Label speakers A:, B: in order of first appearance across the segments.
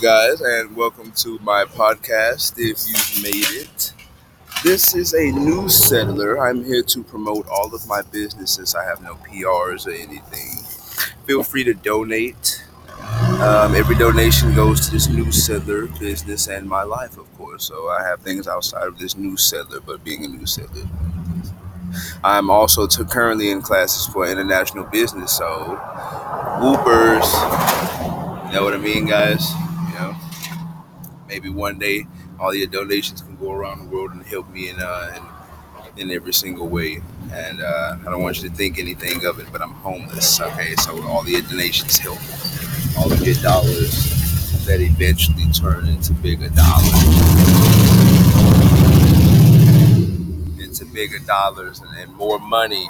A: guys, and welcome to my podcast. If you've made it, this is a new settler. I'm here to promote all of my businesses. I have no PRs or anything. Feel free to donate. Um, every donation goes to this new settler business and my life, of course. So I have things outside of this new settler, but being a new settler. I'm also currently in classes for international business. So, whoopers, you know what I mean, guys? Maybe one day all your donations can go around the world and help me in uh, in, in every single way. And uh, I don't want you to think anything of it, but I'm homeless. Okay, so all your donations help. All of your dollars that eventually turn into bigger dollars into bigger dollars and, and more money.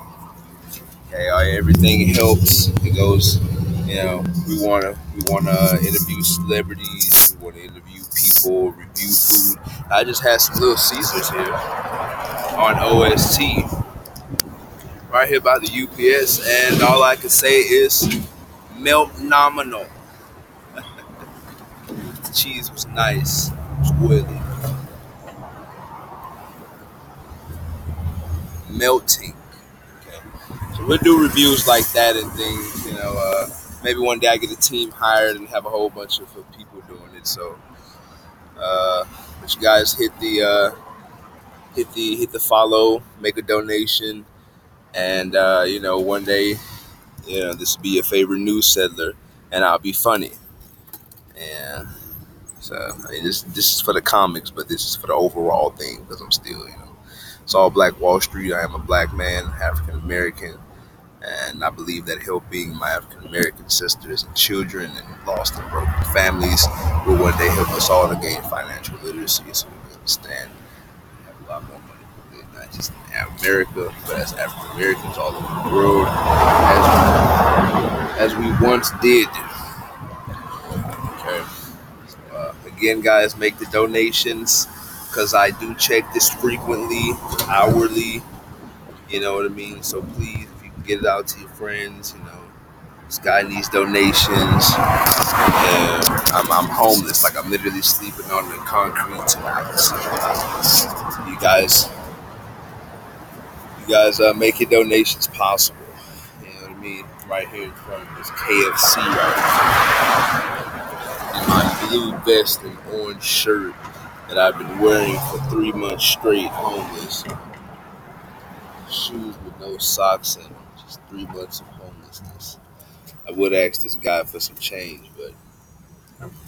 A: Okay, everything helps. It goes. You know, we want to we want to interview celebrities. Want to interview people, review food. I just had some Little Caesars here on OST, right here by the UPS, and all I can say is melt nominal. The cheese was nice, it was oily, melting. So we'll do reviews like that and things. You know, uh, maybe one day I get a team hired and have a whole bunch of people doing. So, uh, but you guys hit the uh, hit the hit the follow, make a donation, and uh, you know one day, you know this will be your favorite news settler, and I'll be funny. And so I mean, this this is for the comics, but this is for the overall thing because I'm still you know it's all Black Wall Street. I am a black man, African American and I believe that helping my African American sisters and children and lost and broken families will one day help us all to gain financial literacy so we can understand and have a lot more money, not just in America, but as African Americans all over the world, as, as we once did. Okay. So, uh, again, guys, make the donations because I do check this frequently, hourly. You know what I mean? So please, get it out to your friends, you know, this guy needs donations. And I'm, I'm homeless. Like I'm literally sleeping on the concrete tonight. So, uh, you guys, you guys uh, make your donations possible. You know what I mean? Right here in front of this KFC right. In my blue vest and orange shirt that I've been wearing for three months straight, homeless shoes with no socks in Three months of homelessness. I would ask this guy for some change, but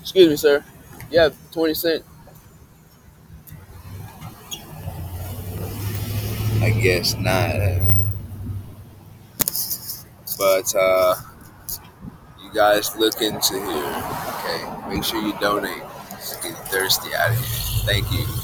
A: excuse me, sir. You have twenty cent. I guess not. But uh, you guys look into here. Okay, make sure you donate. Getting thirsty out of here. Thank you.